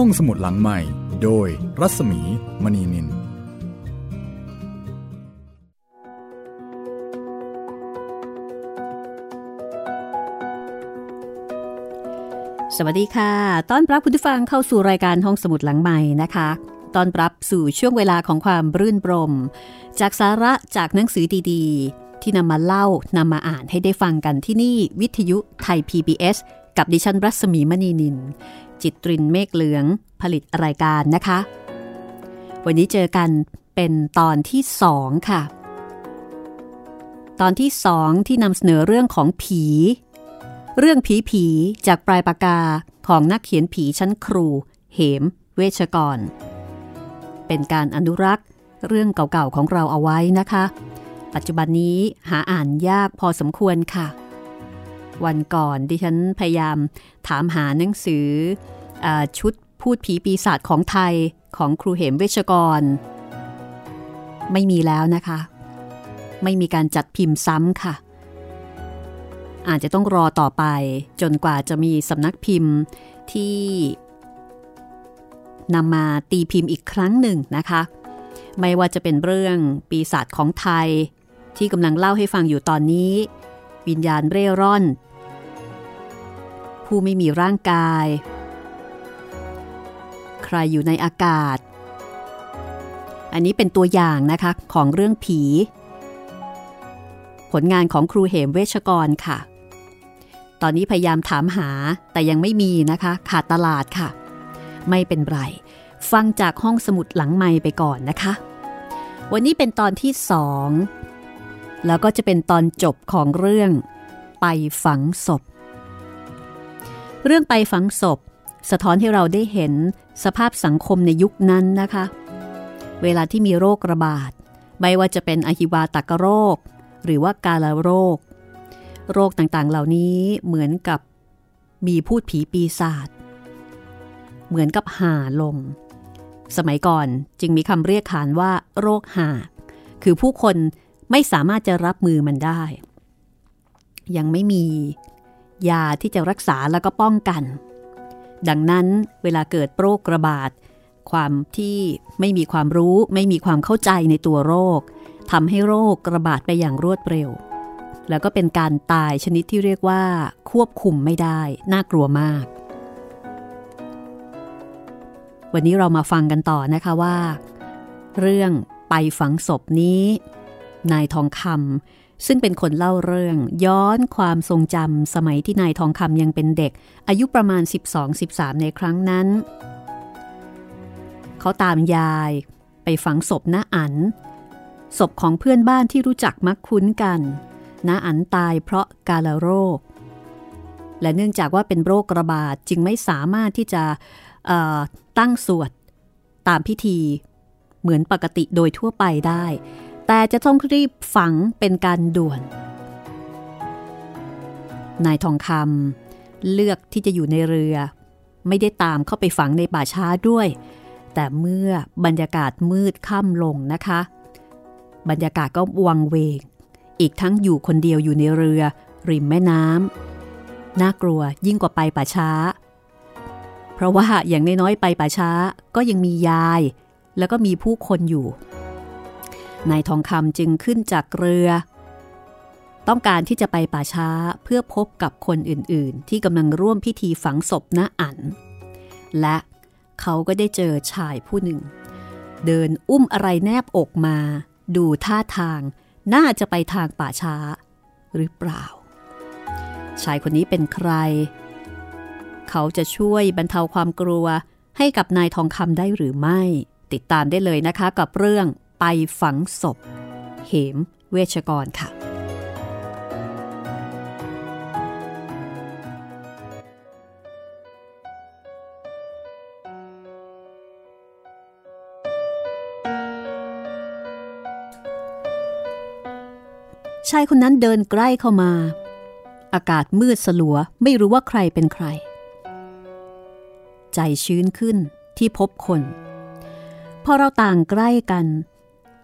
ห้องสมุดหลังใหม่ โดยรัศมีมณีนิน สวัสดีค่ะ ต้อนรับผู้ฟังเข้าสู่รายการห้องสมุดหลังใหม่นะคะ ต้อนรับสู่ช่วงเวลาของความรื่นรม จากสาระจากหนังสือดีๆ ที่นำมาเล่านำมาอ่านให้ได้ฟังกันที่นี่วิทยุไทย PBS กับดิฉันรัศมีมณีนิน จิตรินเมฆเหลืองผลิตรายการนะคะ วันนี้เจอกันเป็นตอนที่สองค่ะ ตอนที่สองที่นำเสนอเรื่องของผี เรื่องผีผีจากปลายปากกาของนักเขียนผีชั้นครู เหม เวชกร เป็นการอนุรักษ์เรื่องเก่าๆของเราเอาไว้นะคะ ปัจจุบันนี้หาอ่านยากพอสมควรค่ะ วันก่อนดิฉันพยายามถามหาหนังสืออชุดพูดผีปีศาจของไทยของครูเหมเวชกร ไม่มีแล้วนะคะ ไม่มีการจัดพิมพ์ซ้ำค่ะ อาจจะต้องรอต่อไปจนกว่าจะมีสำนักพิมพ์ที่นำมาตีพิมพ์อีกครั้งหนึ่งนะคะ ไม่ว่าจะเป็นเรื่องปีศาจของไทย ที่กำลังเล่าให้ฟังอยู่ตอนนี้ วิญญาณเร่ร่อน ผู้ไม่มีร่างกาย ใครอยู่ในอากาศ อันนี้เป็นตัวอย่างนะคะของเรื่องผี ผลงานของครูเหมเวชกรค่ะ ตอนนี้พยายามถามหาแต่ยังไม่มีนะคะ ขาดตลาดค่ะ ไม่เป็นไร ฟังจากห้องสมุดหลังไม้ไปก่อนนะคะ วันนี้เป็นตอนที่สองแล้วก็จะเป็นตอนจบของเรื่องไปฝังศพ เรื่องไปฝังศพ สะท้อนให้เราได้เห็นสภาพสังคมในยุคนั้นนะคะ เวลาที่มีโรคระบาด ไม่ว่าจะเป็นอหิวาตกโรค หรือว่ากาลโรค โรคต่างๆเหล่านี้เหมือนกับมีพูดผีปีศาจ เหมือนกับห่าลมสมัยก่อนจึงมีคำเรียกขานว่า โรคห่า คือผู้คนไม่สามารถจะรับมือมันได้ ยังไม่มี ยาที่จะรักษาแล้วก็ป้องกัน ดังนั้นเวลาเกิดโรคระบาด ความที่ไม่มีความรู้ไม่มีความเข้าใจในตัวโรคทำให้โรคระบาดไปอย่างรวดเร็ว แล้วก็เป็นการตายชนิดที่เรียกว่า ควบคุมไม่ได้ น่ากลัวมาก วันนี้เรามาฟังกันต่อนะคะว่า เรื่องไปฝังศพนี้ นายทองคำ ซึ่งเป็นคนเล่าเรื่องย้อนความทรงจำสมัยที่นายทองคำยังเป็นเด็ก อายุประมาณ 12-13 ในครั้งนั้น เขาตามยายไปฝังศพน้าอันศพของเพื่อนบ้านที่รู้จักมักคุ้นกันน้าอันตายเพราะกาลโรค และเนื่องจากว่าเป็นโรคระบาดจึงไม่สามารถที่จะตั้งสวดตามพิธีเหมือนปกติโดยทั่วไปได้ แต่จะต้องรีบฝังเป็นการด่วน นายทองคำเลือกที่จะอยู่ในเรือ ไม่ได้ตามเข้าไปฝังในป่าช้าด้วย แต่เมื่อบรรยากาศมืดค่ำลงนะคะ บรรยากาศก็วังเวง อีกทั้งอยู่คนเดียวอยู่ในเรือ ริมแม่น้ำน่ากลัวยิ่งกว่าไปป่าช้า เพราะว่าอย่างน้อยๆไปป่าช้าก็ยังมียาย แล้วก็มีผู้คนอยู่ นายทองคำจึงขึ้นจากเรือ ต้องการที่จะไปป่าช้าเพื่อพบกับคนอื่นๆ ที่กำลังร่วมพิธีฝังศพณอัน และเขาก็ได้เจอชายผู้หนึ่ง เดินอุ้มอะไรแนบอกมา ดูท่าทางน่าจะไปทางป่าช้า หรือเปล่า ชายคนนี้เป็นใคร เขาจะช่วยบรรเทาความกลัวให้กับนายทองคำได้หรือไม่ ติดตามได้เลยนะคะกับเรื่อง ไปฝังศพ เหมเวชกรค่ะ ชายคนนั้นเดินใกล้เข้ามา อากาศมืดสลัวไม่รู้ว่าใครเป็นใคร ใจชื้นขึ้นที่พบคนพอเราต่างใกล้กัน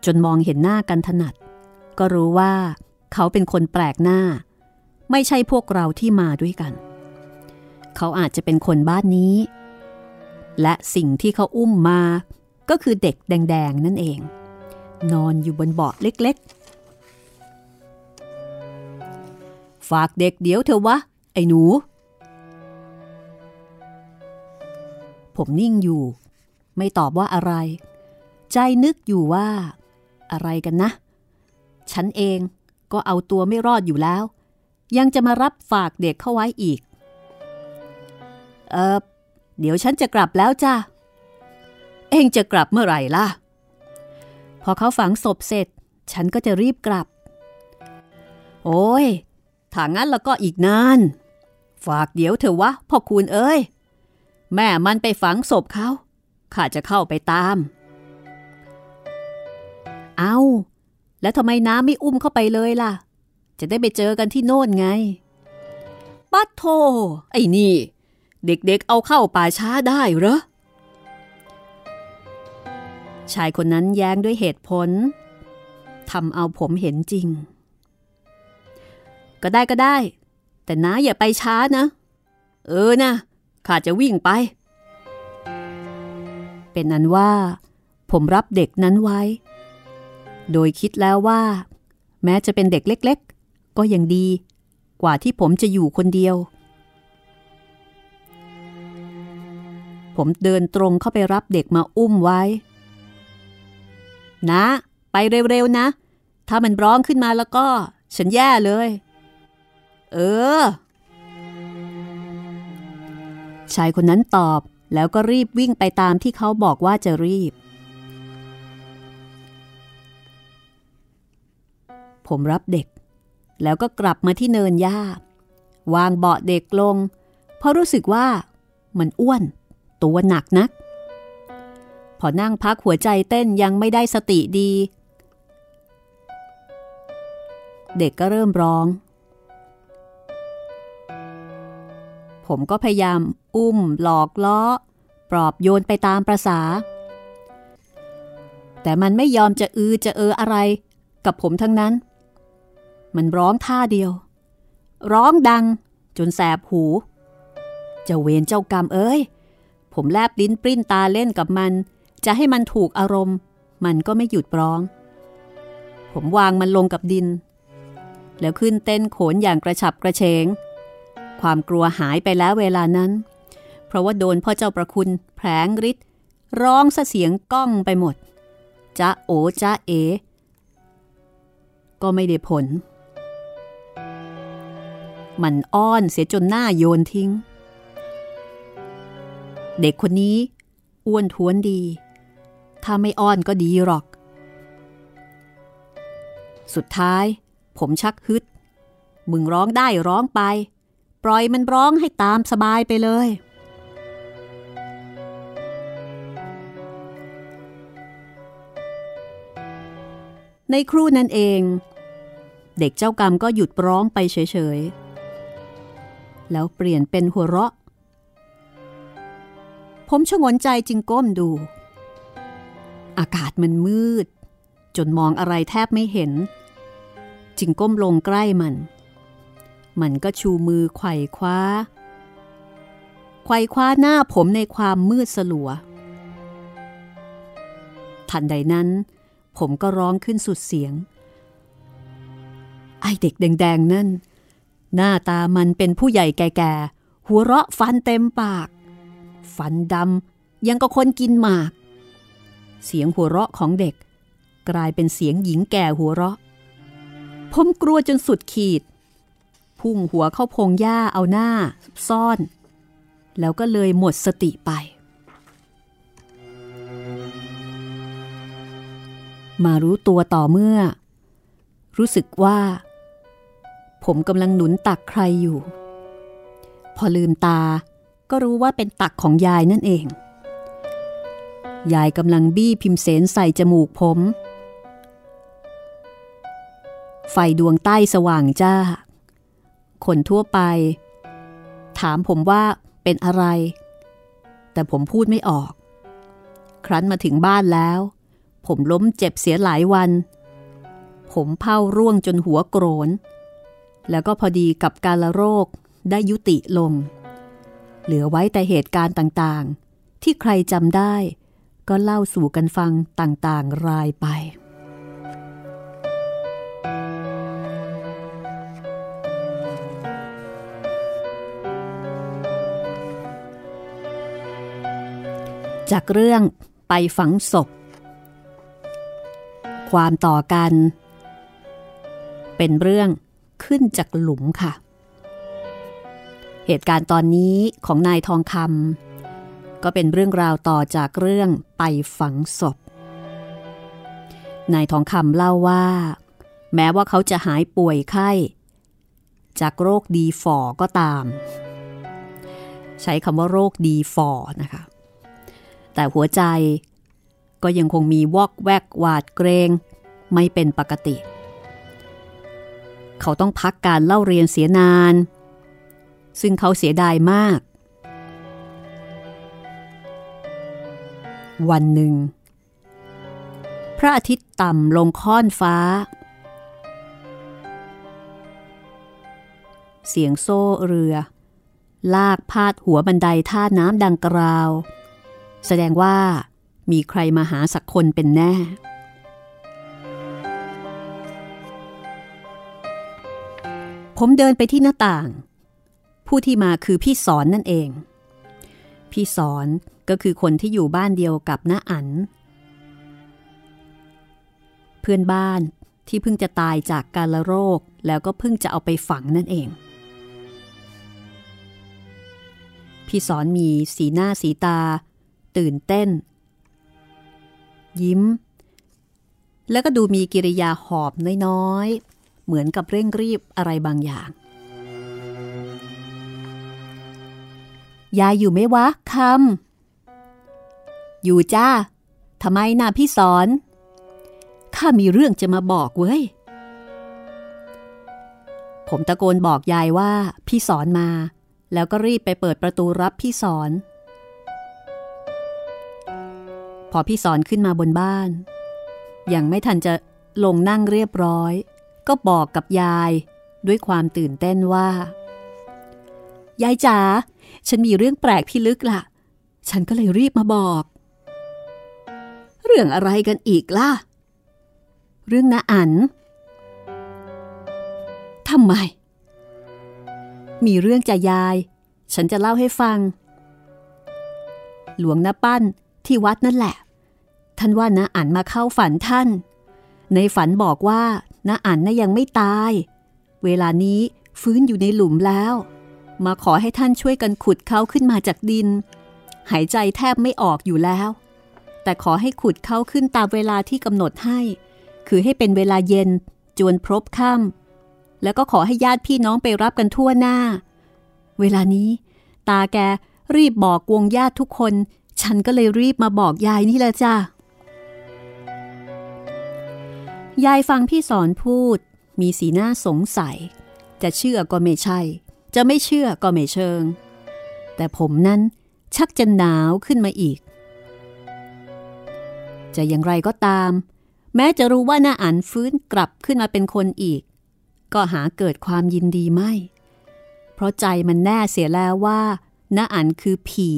จนมองเห็นหน้ากันถนัด ก็รู้ว่าเขาเป็นคนแปลกหน้า ไม่ใช่พวกเราที่มาด้วยกัน เขาอาจจะเป็นคนบ้านนี้ และสิ่งที่เขาอุ้มมาก็คือเด็กแดง ๆ นั่นเอง นอนอยู่บนเบาะเล็ก ๆ ฝากเด็กเดี๋ยวเธอวะ ไอ้หนู ผมนิ่งอยู่ ไม่ตอบว่าอะไร ใจนึกอยู่ว่า อะไรกันนะ ฉันเองก็เอาตัวไม่รอดอยู่แล้ว ยังจะมารับฝากเด็กเข้าไว้อีก เออเดี๋ยวฉันจะกลับแล้วจ้ะเองจะกลับเมื่อไหร่ล่ะ พอเขาฝังศพเสร็จ ฉันก็จะรีบกลับ โอ้ยถ้างั้นแล้วก็อีกนาน ฝากเดี๋ยวเถอะวะพ่อคุณเอ้ย แม่มันไปฝังศพเขาข้าจะเข้าไปตาม เอาแล้วทำไมน้าไม่อุ้มเข้าไปเลยล่ะ จะได้ไปเจอกันที่โน่นไง ปัดโท ไอ้นี่ เด็กๆเอาเข้าป่าช้าได้เหรอ ชายคนนั้นแย้งด้วยเหตุผลทำเอาผมเห็นจริง ก็ได้ก็ได้ แต่น้าอย่าไปช้านะ เออนะข้าจะวิ่งไป เป็นนั้นว่า ผมรับเด็กนั้นไว้ โดยคิดแล้วว่า แม้จะเป็นเด็กเล็ก ๆ ก็ยังดี กว่าที่ผมจะอยู่คนเดียว ผมเดินตรงเข้าไปรับเด็กมาอุ้มไว้ นะ ไปเร็ว ๆ นะ ถ้ามันร้องขึ้นมาแล้วก็ ฉันแย่เลย เออ ชายคนนั้นตอบแล้วก็รีบวิ่งไปตามที่เขาบอกว่าจะรีบ ผมรับเด็ก แล้วก็กลับมาที่เนินหญ้า วางเบาะเด็กลง เพราะรู้สึกว่ามันอ้วน ตัวหนักนัก พอนั่งพักหัวใจเต้นยังไม่ได้สติดี เด็กก็เริ่มร้อง ผมก็พยายาม อุ้ม หลอกล้อ ปลอบโยนไปตามประษา แต่มันไม่ยอมจะอือจะเอออะไรกับผมทั้งนั้น มันร้องท่าเดียว ร้องดังจนแสบหูเจ้าเวรเจ้ากรรมเอ้ย ผมแลบลิ้นปริ้นตาเล่นกับมัน จะให้มันถูกอารมณ์ มันก็ไม่หยุดร้อง ผมวางมันลงกับดิน แล้วขึ้นเต้นโขนอย่างกระฉับกระเฉง ความกลัวหายไปแล้วเวลานั้น เพราะว่าโดนพ่อเจ้าประคุณแผลงฤทธิ์ร้องเสียงก้องไปหมดจ้าโอจ้าเอ ก็ไม่ได้ผล มันอ้อนเสียจนหน้าโยนทิ้ง เด็กคนนี้ อ้วนท้วนดี ถ้าไม่อ้อนก็ดีหรอก สุดท้าย ผมชักฮึด มึงร้องได้ร้องไป ปล่อยมันร้องให้ตามสบายไปเลยในครู่นั้นเอง เด็กเจ้ากรรมก็หยุดร้องไปเฉยๆ แล้วเปลี่ยนเป็นหัวเราะ ผมชงนใจจึงก้มดู อากาศมันมืด จนมองอะไรแทบไม่เห็น จึงก้มลงใกล้มัน มันก็ชูมือไขว่คว้า ไขว่คว้าหน้าผมในความมืดสลัว ทันใดนั้น ผมก็ร้องขึ้นสุดเสียง ไอเด็กแดงๆนั่น หน้าตามันเป็นผู้ใหญ่แก่ๆ หัวเราะฟันเต็มปาก ฟันดำยังก็คนกินหมาก เสียงหัวเราะของเด็ก กลายเป็นเสียงหญิงแก่หัวเราะ ผมกลัวจนสุดขีด พุ่งหัวเข้าพงหญ้าเอาหน้า ซ่อน แล้วก็เลยหมดสติไป มารู้ตัวต่อเมื่อ รู้สึกว่า ผมกำลังหนุนตักใครอยู่ พอลืมตาก็รู้ว่าเป็นตักของยายนั่นเอง ยายกำลังบี้พิมเสนใส่จมูกผม ไฟดวงใต้สว่างจ้า คนทั่วไป ถามผมว่าเป็นอะไร แต่ผมพูดไม่ออก ครั้นมาถึงบ้านแล้ว ผมล้มเจ็บเสียหลายวัน ผมเผาร่วงจนหัวโกรน แล้วก็พอดีกับการละโรคได้ยุติลง เหลือไว้แต่เหตุการณ์ต่างๆ ที่ใครจำได้ ก็เล่าสู่กันฟังต่างๆรายไป จากเรื่องไปฝังศพ ความต่อกัน เป็นเรื่อง ขึ้นจากหลุมค่ะ เหตุการณ์ตอนนี้ของนายทองคำก็เป็นเรื่องราวต่อจากเรื่องไปฝังศพ นายทองคำเล่าว่า แม้ว่าเขาจะหายป่วยไข้ จากโรคดีฟอก็ตาม ใช้คำว่าโรคดีฟอนะคะ แต่หัวใจก็ยังคงมีวอกแวกหวาดเกรง ไม่เป็นปกติเขาต้องพักการเล่าเรียนเสียนาน ซึ่งเขาเสียดายมาก วันหนึ่ง พระอาทิตย์ต่ำลงค่อนฟ้า เสียงโซ่เรือ ลากพาดหัวบันไดท่าน้ำดังกราว แสดงว่ามีใครมาหาสักคนเป็นแน่ ผมเดินไปที่หน้าต่าง ผู้ที่มาคือพี่สอนนั่นเอง พี่สอนก็คือคนที่อยู่บ้านเดียวกับน้าอัน เพื่อนบ้านที่เพิ่งจะตายจากกาลโรคแล้วก็เพิ่งจะเอาไปฝังนั่นเอง พี่สอนมีสีหน้าสีตา ตื่นเต้น ยิ้ม แล้วก็ดูมีกิริยาหอบน้อยๆ เหมือนกับเร่งรีบอะไรบางอย่าง ยายอยู่ไหมวะคำอยู่จ้าทำไมน่ะพี่สอน ข้ามีเรื่องจะมาบอกเว้ย ผมตะโกนบอกยายว่าพี่สอนมา แล้วก็รีบไปเปิดประตูรับพี่สอน พอพี่สอนขึ้นมาบนบ้าน ยังไม่ทันจะลงนั่งเรียบร้อย ก็บอกกับยาย ด้วยความตื่นเต้นว่า ยายจ๋าฉันมีเรื่องแปลกพิลึกล่ะ ฉันก็เลยรีบมาบอก เรื่องอะไรกันอีกล่ะ เรื่องนาอันทำไม มีเรื่องจะยาย ฉันจะเล่าให้ฟัง หลวงนาปั้นที่วัดนั่นแหละ ท่านว่านาอันมาเข้าฝันท่าน ในฝันบอกว่า น้าอันน่ะยังไม่ตาย เวลานี้ฟื้นอยู่ในหลุมแล้ว มาขอให้ท่านช่วยกันขุดเขาขึ้นมาจากดิน หายใจแทบไม่ออกอยู่แล้ว แต่ขอให้ขุดเขาขึ้นตามเวลาที่กำหนดให้ คือให้เป็นเวลาเย็น จวนพรบค่ำแล้วก็ขอให้ญาติพี่น้องไปรับกันทั่วหน้า เวลานี้ ตาแกรีบบอกวงญาติทุกคน ฉันก็เลยรีบมาบอกยายนี่แหละจ้ะ ยายฟังพี่สอนพูด มีสีหน้าสงสัย จะเชื่อก็ไม่ใช่ จะไม่เชื่อก็ไม่เชิง แต่ผมนั้นชักจะหนาวขึ้นมาอีก จะอย่างไรก็ตาม แม้จะรู้ว่าหน้าอันฟื้นกลับขึ้นมาเป็นคนอีก ก็หาเกิดความยินดีไม่ เพราะใจมันแน่เสียแล้วว่าหน้าอันคือผี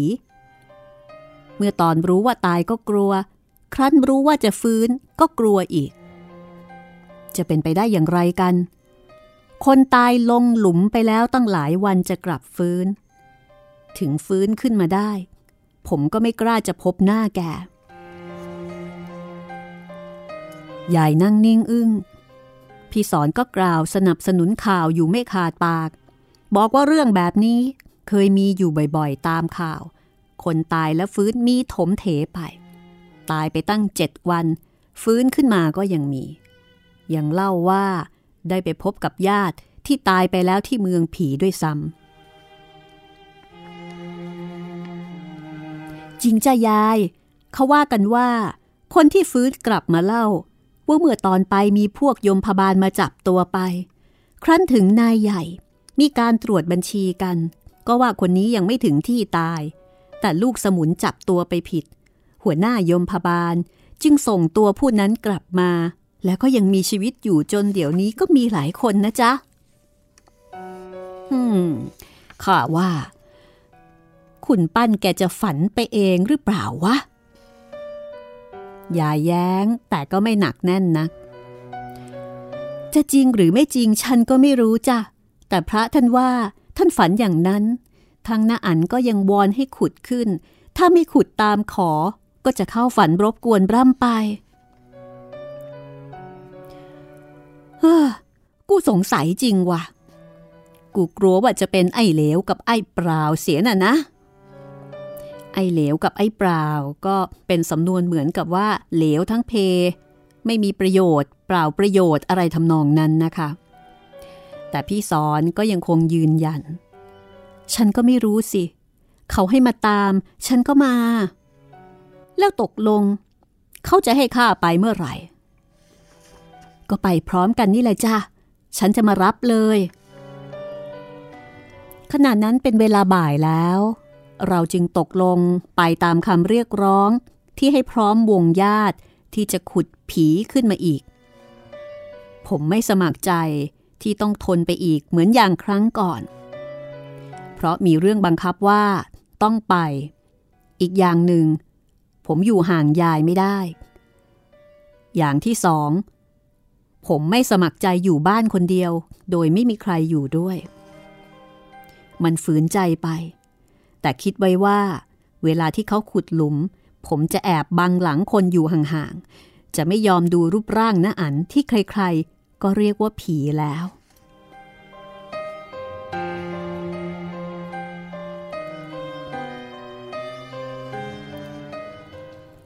เมื่อตอนรู้ว่าตายก็กลัว ครั้นรู้ว่าจะฟื้นก็กลัวอีก จะเป็นไปได้อย่างไรกัน คนตายลงหลุมไปแล้วตั้งหลายวันจะกลับฟื้น ถึงฟื้นขึ้นมาได้ ผมก็ไม่กล้าจะพบหน้าแกยายนั่งนิ่งอึง้ง พี่สอนก็กล่าวสนับสนุนข่าวอยู่ไม่ขาดปาก บอกว่าเรื่องแบบนี้เคยมีอยู่บ่อยๆ ตามข่าว คนตายแล้วฟื้นมีถมเถไป ตายไปตั้งเจ็ดวัน ฟื้นขึ้นมาก็ยังมี ยังเล่าว่าได้ไปพบกับญาติที่ตายไปแล้วที่เมืองผีด้วยซ้ำจริงจ้ายาย เขาว่ากันว่า คนที่ฟื้นกลับมาเล่า ว่าเมื่อตอนไปมีพวกยมพบาลมาจับตัวไป ครั้นถึงนายใหญ่ มีการตรวจบัญชีกัน ก็ว่าคนนี้ยังไม่ถึงที่ตาย แต่ลูกสมุนจับตัวไปผิด หัวหน้ายมพบาลจึงส่งตัวผู้นั้นกลับมา แล้วก็ยังมีชีวิตอยู่จนเดี๋ยวนี้ก็มีหลายคนนะจ๊ะ อืม ข้าว่า คุณปั้นแกจะฝันไปเองหรือเปล่าวะ อย่าแย้งแต่ก็ไม่หนักแน่นนักจะจริงหรือไม่จริงฉันก็ไม่รู้จ้ะ แต่พระท่านว่าท่านฝันอย่างนั้น ทางน้าอันก็ยังวอนให้ขุดขึ้น ถ้าไม่ขุดตามขอก็จะเข้าฝันรบกวนร่ำไป เฮ้อกูสงสัยจริงว่ะ กูกลัวว่าจะเป็นไอ้เหลวกับไอ้เปล่าเสียน่ะนะ ไอ้เหลวกับไอ้เปล่าก็เป็นสำนวนเหมือนกับว่า เหลวทั้งเพ ไม่มีประโยชน์ เปล่าประโยชน์อะไรทำนองนั้นนะคะ แต่พี่สอนก็ยังคงยืนยัน ฉันก็ไม่รู้สิ เขาให้มาตาม ฉันก็มา แล้วตกลง เขาจะให้ข้าไปเมื่อไหร่ ก็ไปพร้อมกันนี่แหละจ้าฉันจะมารับเลย ขณะนั้นเป็นเวลาบ่ายแล้ว เราจึงตกลงไปตามคำเรียกร้องที่ให้พร้อมวงญาติที่จะขุดผีขึ้นมาอีก ผมไม่สมัครใจที่ต้องทนไปอีกเหมือนอย่างครั้งก่อน เพราะมีเรื่องบังคับว่าต้องไป อีกอย่างหนึ่ง ผมอยู่ห่างยายไม่ได้ อย่างที่สอง ผมไม่สมัครใจอยู่บ้านคนเดียว โดยไม่มีใครอยู่ด้วย มันฝืนใจไป แต่คิดไว้ว่า เวลาที่เขาขุดหลุม ผมจะแอบบังหลังคนอยู่ห่างๆ จะไม่ยอมดูรูปร่างน้าอันที่ใครๆ ก็เรียกว่าผีแล้ว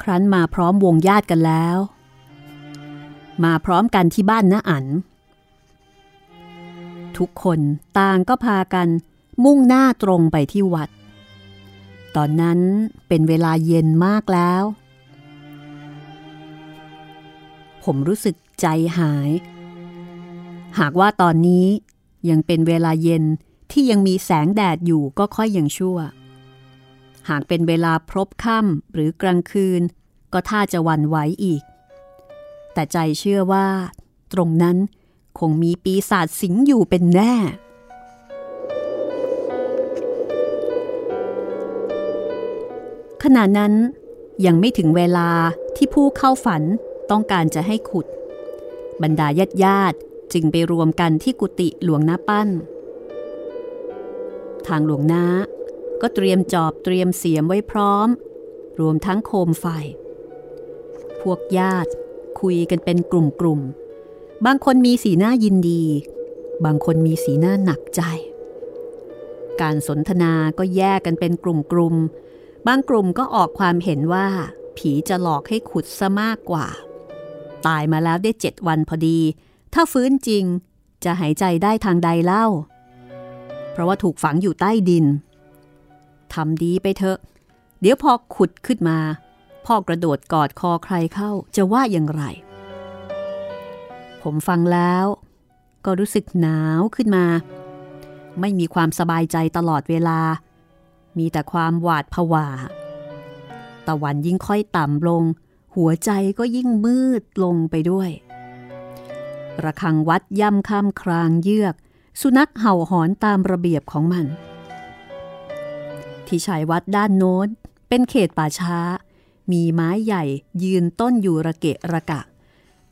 ครั้นมาพร้อมวงญาติกันแล้ว มาพร้อมกันที่บ้านน้าอัน ทุกคนต่างก็พากันมุ่งหน้าตรงไปที่วัด ตอนนั้นเป็นเวลาเย็นมากแล้ว ผมรู้สึกใจหาย หากว่าตอนนี้ยังเป็นเวลาเย็นที่ยังมีแสงแดดอยู่ก็ค่อยยังชั่ว หากเป็นเวลาพรบค่ำหรือกลางคืน ก็ท่าจะวันไหวอีก แต่ใจเชื่อว่า ตรงนั้นคงมีปีศาจสิงอยู่เป็นแน่ ขณะนั้นยังไม่ถึงเวลาที่ผู้เข้าฝันต้องการจะให้ขุด บรรดาญาติญาติจึงไปรวมกันที่กุฏิหลวงน้าปั้น ทางหลวงน้าก็เตรียมจอบเตรียมเสียมไว้พร้อม รวมทั้งโคมไฟ พวกญาติ คุยกันเป็นกลุ่มๆ บางคนมีสีหน้ายินดี บางคนมีสีหน้าหนักใจ การสนทนาก็แยกกันเป็นกลุ่มๆ บางกลุ่มก็ออกความเห็นว่า ผีจะหลอกให้ขุดซะมากกว่า ตายมาแล้วได้เจ็ดวันพอดี ถ้าฟื้นจริงจะหายใจได้ทางใดเล่า เพราะว่าถูกฝังอยู่ใต้ดินทำดีไปเถอะ เดี๋ยวพอขุดขึ้นมา พ่อกระโดดกอดคอใครเข้าจะว่าอย่างไร ผมฟังแล้ว ก็รู้สึกหนาวขึ้นมา ไม่มีความสบายใจตลอดเวลา มีแต่ความหวาดผวา ตะวันยิ่งค่อยต่ำลง หัวใจก็ยิ่งมืดลงไปด้วย ระฆังวัดย่ำค่ำครางเยือก สุนัขเห่าหอนตามระเบียบของมัน ที่ชายวัดด้านโน้นเป็นเขตป่าช้า มีไม้ใหญ่ยืนต้นอยู่ระเกะระกะ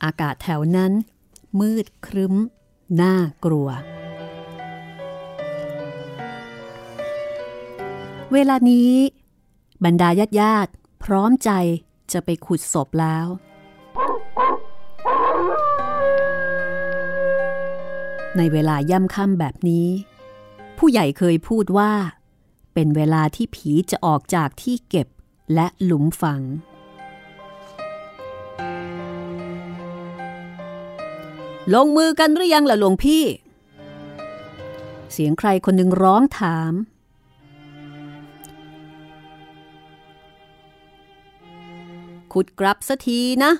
อากาศแถวนั้น มืดครึ้ม น่ากลัว เวลานี้ บรรดาญาติญาติพร้อมใจจะไปขุดศพแล้ว ในเวลาย่ำค่ำแบบนี้ ผู้ใหญ่เคยพูดว่า เป็นเวลาที่ผีจะออกจากที่เก็บ และหลุมฝัง ลงมือกันหรือยังล่ะหลวงพี่ เสียงใครคนหนึ่งร้องถาม ขุดกลับสักทีนะ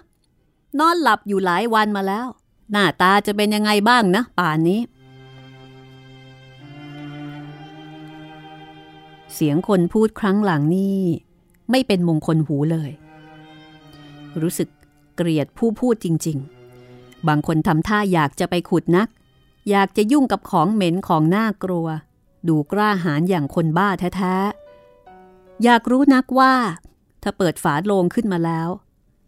นอนหลับอยู่หลายวันมาแล้ว หน้าตาจะเป็นยังไงบ้างนะ ป่านนี้เสียงคนพูดครั้งหลังนี่ ไม่เป็นมงคลหูเลย รู้สึกเกลียดผู้พูดจริง ๆ บางคนทำท่าอยากจะไปขุดนัก อยากจะยุ่งกับของเหม็นของน่ากลัว ดูกล้าหาญอย่างคนบ้าแท้ๆ อยากรู้นักว่า ถ้าเปิดฝาโลงขึ้นมาแล้ว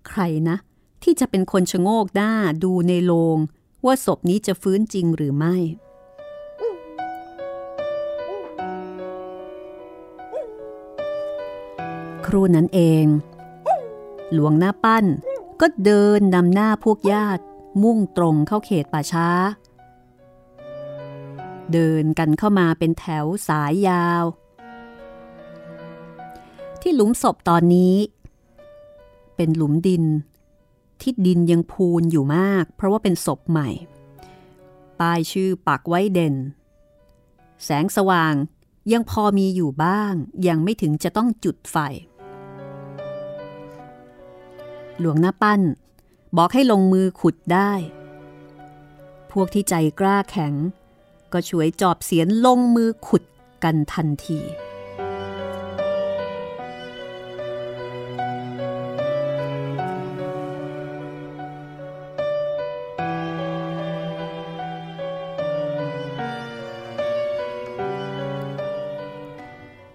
ใครนะ ที่จะเป็นคนชะโงกหน้าดูในโลง ว่าศพนี้จะฟื้นจริงหรือไม่ ครูนั้นเอง หลวงหน้าปั้นก็เดินนำหน้าพวกญาติมุ่งตรงเข้าเขตป่าช้า เดินกันเข้ามาเป็นแถวสายยาว ที่หลุมศพตอนนี้ เป็นหลุมดิน ที่ดินยังพูนอยู่มาก เพราะว่าเป็นศพใหม่ ป้ายชื่อปักไว้เด่น แสงสว่างยังพอมีอยู่บ้างยังไม่ถึงจะต้องจุดไฟ หลวงหน้าปั้น บอกให้ลงมือขุดได้ พวกที่ใจกล้าแข็ง ก็ช่วยจอบเสียนลงมือขุดกันทันที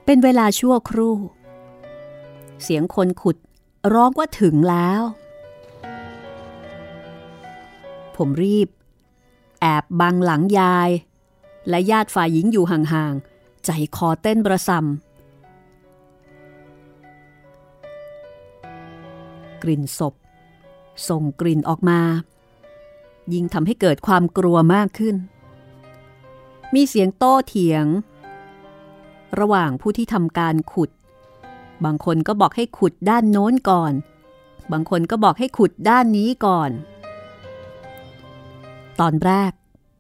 เป็นเวลาชั่วครู่ เสียงคนขุด ร้องว่าถึงแล้ว ผมรีบ แอบบังหลังยาย และญาติฝ่ายหญิงอยู่ห่างๆ ใจคอเต้นประสำกลิ่นศพ ส่งกลิ่นออกมา ยิ่งทำให้เกิดความกลัวมากขึ้น มีเสียงโต้เถียง ระหว่างผู้ที่ทำการขุด บางคนก็บอกให้ขุดด้านโน้นก่อน บางคนก็บอกให้ขุดด้านนี้ก่อน ตอนแรก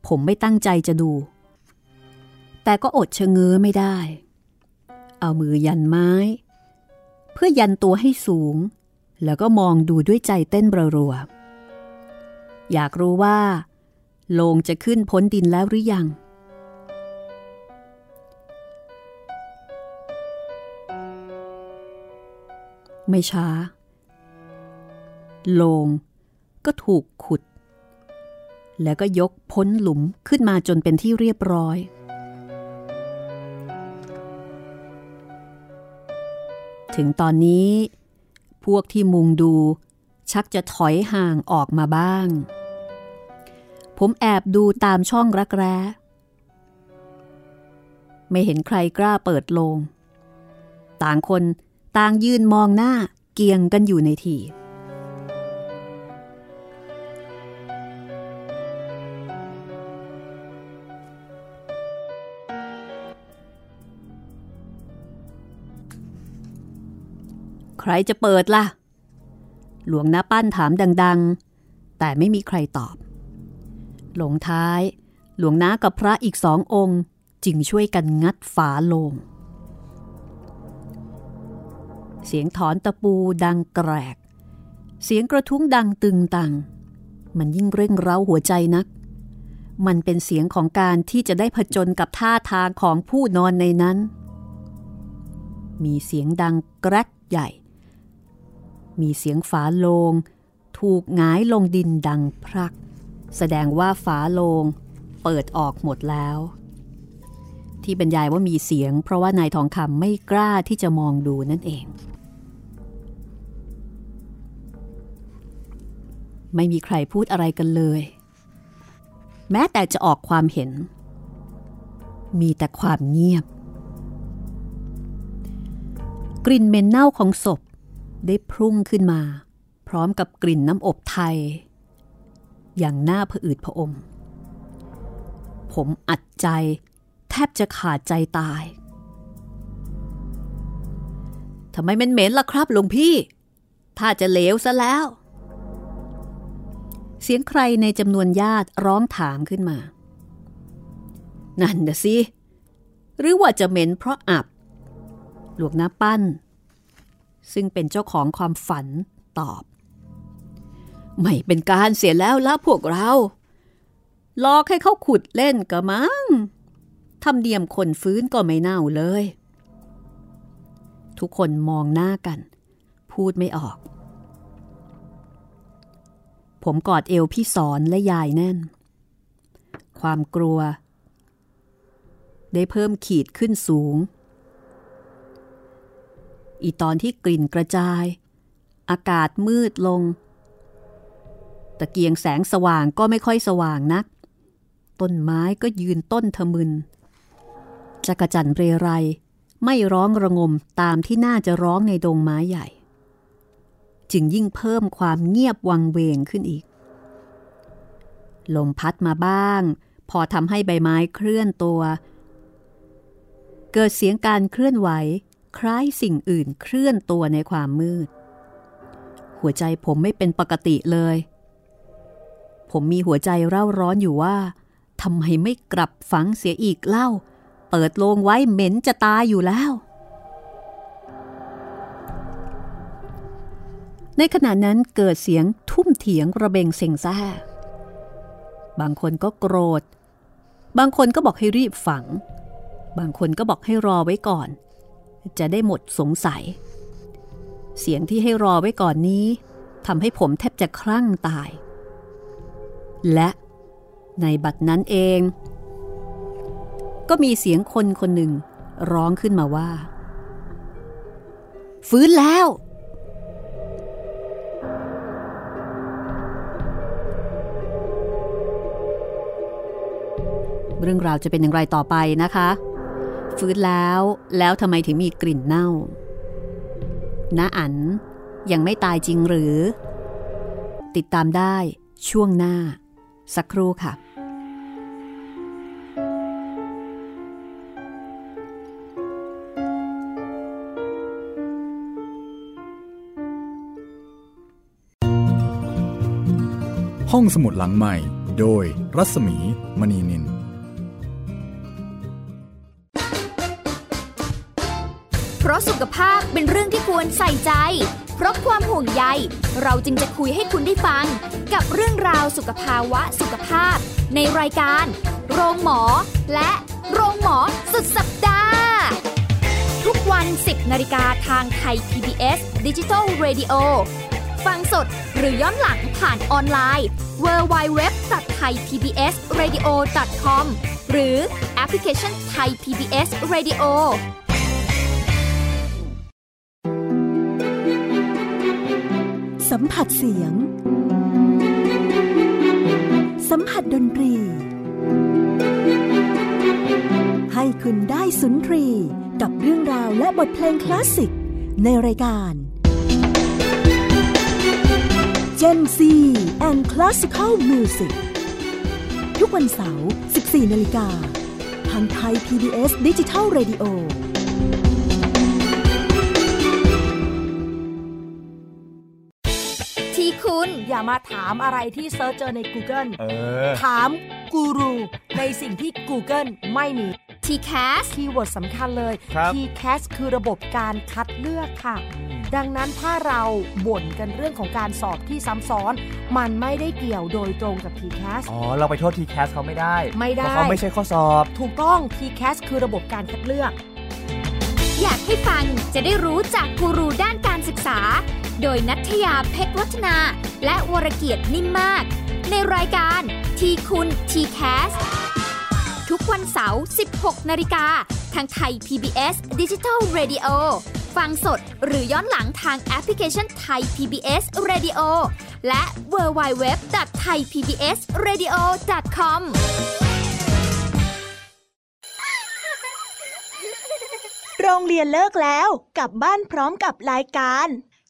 ผมไม่ตั้งใจจะดู แต่ก็อดชะเง้อไม่ได้ เอามือยันไม้ เพื่อยันตัวให้สูง แล้วก็มองดูด้วยใจเต้นรัวๆอยากรู้ว่า โลงจะขึ้นพ้นดินแล้วหรือยัง ไม่ช้า โลงก็ถูกขุด แล้วก็ยกพ้นหลุมขึ้นมาจนเป็นที่เรียบร้อย ถึงตอนนี้ พวกที่มุงดู ชักจะถอยห่างออกมาบ้าง ผมแอบดูตามช่องรักแร้ไม่เห็นใครกล้าเปิดโลง ต่างคน ต่างยืนมองหน้าเกียงกันอยู่ในทีใครจะเปิดล่ะ หลวงน้าปั้นถามดัง ๆ แต่ไม่มีใครตอบ หลงท้าย หลวงน้ากับพระอีกสององค์ จึงช่วยกันงัดฝาโลง เสียงถอนตะปูดังแกรก เสียงกระทุ้งดังตึงตัง มันยิ่งเร่งเร้าหัวใจนัก มันเป็นเสียงของการที่จะได้ผจญกับท่าทางของผู้นอนในนั้น มีเสียงดังแกรกใหญ่ มีเสียงฝาโลง ถูกหงายลงดินดังพรัก แสดงว่าฝาโลง เปิดออกหมดแล้วที่บรรยายว่ามีเสียง เพราะว่านายทองคำไม่กล้าที่จะมองดูนั่นเอง ไม่มีใครพูดอะไรกันเลย แม้แต่จะออกความเห็น มีแต่ความเงียบ กลิ่นเหม็นเน่าของศพได้พุ่งขึ้นมา พร้อมกับกลิ่นน้ำอบไทย อย่างน่าผอืดผอม ผมอัดใจ แทบจะขาดใจตายทำไมมันเหม็นล่ะครับหลวงพี่ ถ้าจะเลวซะแล้ว เสียงใครในจำนวนญาติร้องถามขึ้นมา นั่นนะสิ หรือว่าจะเหม็นเพราะอับ หลวงน้าปั้น ซึ่งเป็นเจ้าของความฝันตอบ ไม่เป็นการเสียแล้วละพวกเราลอกให้เขาขุดเล่นก็มั้งทำเดียมคนฟื้นก็ไม่เน่าเลย ทุกคนมองหน้ากัน พูดไม่ออก ผมกอดเอวพี่สอนและยายแน่น ความกลัว ได้เพิ่มขีดขึ้นสูง อีตอนที่กลิ่นกระจาย อากาศมืดลง ตะเกียงแสงสว่างก็ไม่ค่อยสว่างนัก ต้นไม้ก็ยืนต้นทะมึนจักจันเรไรไม่ร้องระงมตามที่น่าจะร้องในดงไม้ใหญ่ จึงยิ่งเพิ่มความเงียบวังเวงขึ้นอีก ลมพัดมาบ้าง พอทำให้ใบไม้เคลื่อนตัว เกิดเสียงการเคลื่อนไหว คล้ายสิ่งอื่นเคลื่อนตัวในความมืด หัวใจผมไม่เป็นปกติเลย ผมมีหัวใจเร่าร้อนอยู่ว่าทำไมไม่กลับฝังเสียอีกเล่า เปิดโลงไว้เหม็นจะตายอยู่แล้ว ในขณะนั้นเกิดเสียงทุ่มเถียงระเบงเซ็งแซ่บางคนก็โกรธ บางคนก็บอกให้รีบฝัง บางคนก็บอกให้รอไว้ก่อน จะได้หมดสงสัย เสียงที่ให้รอไว้ก่อนนี้ทำให้ผมแทบจะคลั่งตาย และในบัดนั้นเอง ก็มีเสียงคนคนหนึ่งร้องขึ้นมาว่า ฟื้นแล้ว เรื่องราวจะเป็นอย่างไรต่อไปนะคะ ฟื้นแล้วแล้วทำไมถึงมีกลิ่นเน่าน้าอันยังไม่ตายจริงหรือ ติดตามได้ช่วงหน้า สักครู่ค่ะห้องสมุดหลังใหม่ โดยรัศมีมณีนิน เพราะสุขภาพเป็นเรื่องที่ควรใส่ใจ เพราะความห่วงใย เราจึงจะคุยให้คุณได้ฟัง กับเรื่องราวสุขภาวะสุขภาพ ในรายการ โรงหมอ และโรงหมอสุดสัปดาห์ ทุกวัน 10นาฬิกาทางไทย PBS d i g i ดิจิ Radio ฟังสดหรือย้อนหลังผ่านออนไลน์ www.thaipbsradio.com หรือแอปพลิเคชัน Thai PBS Radio สัมผัสเสียง สัมผัสดนตรี ให้คุณได้สุนทรีกับเรื่องราวและบทเพลงคลาสสิก ในรายการ Gen C and Classical Music ทุกวันเสาร์ 14 นาฬิกา ทางไทย PBS Digital Radio ที่คุณ อย่ามาถามอะไรที่เซิร์ชเจอใน Google เออถามกูรูในสิ่งที่ Google ไม่มี TCAS keyword สำคัญเลย ครับ TCAS คือระบบการคัดเลือกค่ะ ดังนั้นถ้าเราบ่นกันเรื่องของการสอบที่ซ้ำซ้อน มันไม่ได้เกี่ยวโดยตรงกับ TCAS อ๋อ เราไปโทษ TCAS เขาไม่ได้ไม่ได้ เพราะเขาไม่ใช่ข้อสอบ ถูกต้อง TCAS คือระบบการคัดเลือก อยากให้ฟังจะได้รู้จากกูรูด้านการศึกษา โดยนัทยาเพชรวัฒนา และวรเกียดนิ่มมาก ในรายการทีคุณทีแคสทุกวันเสาร์ 16 นาฬิกา ทางไทย PBS Digital Radio ฟังสดหรือย้อนหลังทางแอปพลิเคชันไทย PBS Radio และ w w w t h a i PBS Radio com โรงเรียนเลิกแล้ว กลับบ้านพร้อมกับรายการ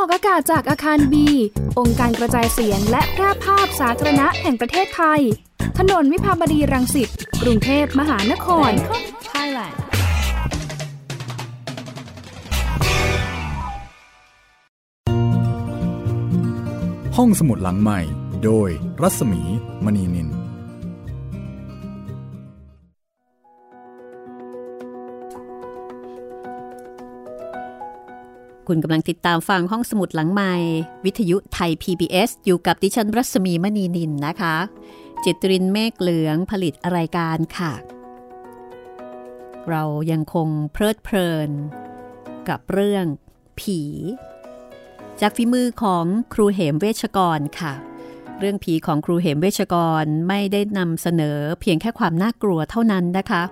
ออกอากาศจากอาคารบี องค์การกระจายเสียงและแพร่ภาพสาธารณะแห่งประเทศไทย ถนนวิภาวดีรังสิต กรุงเทพมหานคร Thailand ห้องสมุดหลังใหม่ โดยรัศมีมณีนิน คุณกำลังติดตามฟังห้องสมุดหลังใหม่ วิทยุไทย PBS อยู่กับดิฉันรัศมีมณีนินนะคะ จิตรินเมฆเหลืองผลิตรายการค่ะ เรายังคงเพลิดเพลิน กับเรื่องผี จากฝีมือของครูเหมเวชกรค่ะ เรื่องผีของครูเหมเวชกรไม่ได้นำเสนอเพียงแค่ความน่ากลัวเท่านั้นนะคะ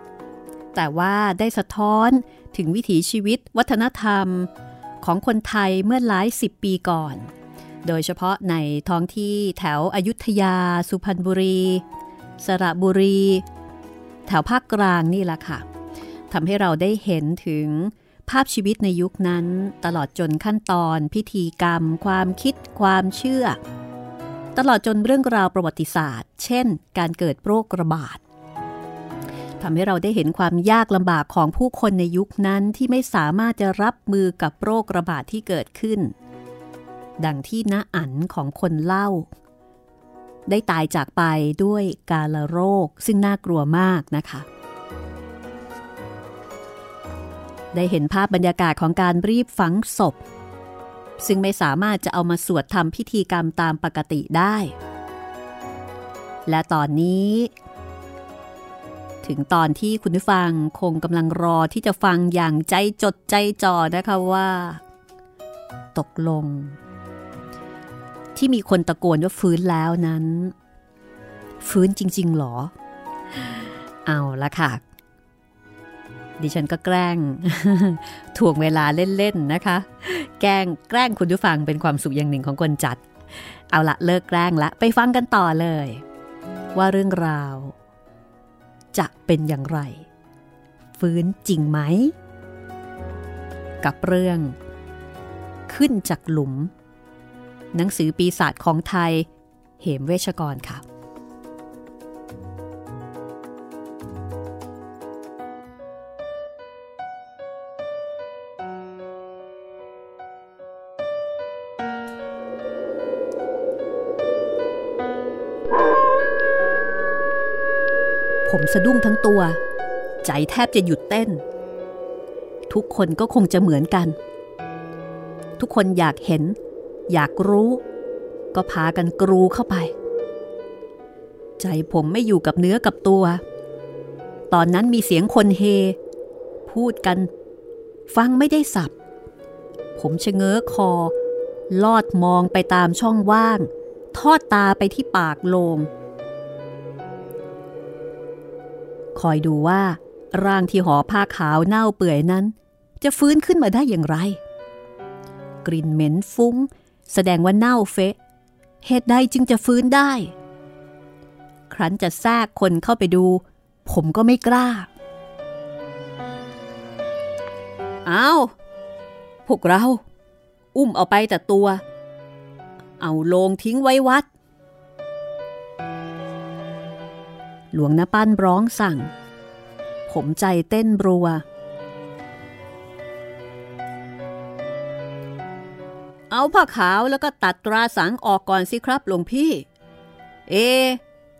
แต่ว่าได้สะท้อนถึงวิถีชีวิต วัฒนธรรม ของคนไทยเมื่อหลายสิบปีก่อน โดยเฉพาะในท้องที่แถวอยุธยา สุพรรณบุรี สระบุรี แถวภาคกลางนี่แหละค่ะทำให้เราได้เห็นถึงภาพชีวิตในยุคนั้น ตลอดจนขั้นตอน พิธีกรรม ความคิด ความเชื่อ ตลอดจนเรื่องราวประวัติศาสตร์ เช่น การเกิดโรคระบาด ทำให้เราได้เห็นความยากลำบากของผู้คนในยุคนั้นที่ไม่สามารถจะรับมือกับโรคระบาดที่เกิดขึ้น ดังที่น้าอันของคนเล่า ได้ตายจากไปด้วยกาลโรคซึ่งน่ากลัวมากนะคะได้เห็นภาพบรรยากาศของการรีบฝังศพ ซึ่งไม่สามารถจะเอามาสวดทำพิธีกรรมตามปกติได้ และตอนนี้ ถึงตอนที่คุณผู้ฟังคงกำลังรอที่จะฟังอย่างใจจดใจจ่อนะคะว่า ตกลง ที่มีคนตะโกนว่าฟื้นแล้วนั้น ฟื้นจริง ๆหรอ เอาละค่ะ ดิฉันก็แกล้ง ถ่วงเวลาเล่น ๆ นะคะ แกล้งแกล้งคุณผู้ฟังเป็นความสุขอย่างหนึ่งของคนจัด เอาละเลิกแกล้งละ ไปฟังกันต่อเลย ว่าเรื่องราว จะเป็นอย่างไร ฟื้นจริงไหม กับเรื่อง ขึ้นจากหลุม หนังสือปีศาจของไทย เหมเวชกรค่ะ ผมสะดุ้งทั้งตัว ใจแทบจะหยุดเต้น ทุกคนก็คงจะเหมือนกัน ทุกคนอยากเห็น อยากรู้ ก็พากันกรูเข้าไป ใจผมไม่อยู่กับเนื้อกับตัว ตอนนั้นมีเสียงคนเฮ พูดกัน ฟังไม่ได้สับ ผมชะเง้อคอ ลอดมองไปตามช่องว่าง ทอดตาไปที่ปากโลง คอยดูว่า ร่างที่ห่อผ้าขาวเน่าเปื่อยนั้น จะฟื้นขึ้นมาได้อย่างไร กลิ่นเหม็นฟุ้ง แสดงว่าเน่าเฟะ เหตุใดจึงจะฟื้นได้ ครั้นจะแทรกคนเข้าไปดู ผมก็ไม่กล้า เอาพวกเรา อุ้มเอาไปแต่ตัว เอาโลงทิ้งไว้วัด หลวงนาปั้นร้องสั่ง ผมใจเต้นรัว เอาผ้าขาวแล้วก็ตัดตราสังออกก่อนสิครับหลวงพี่ เอ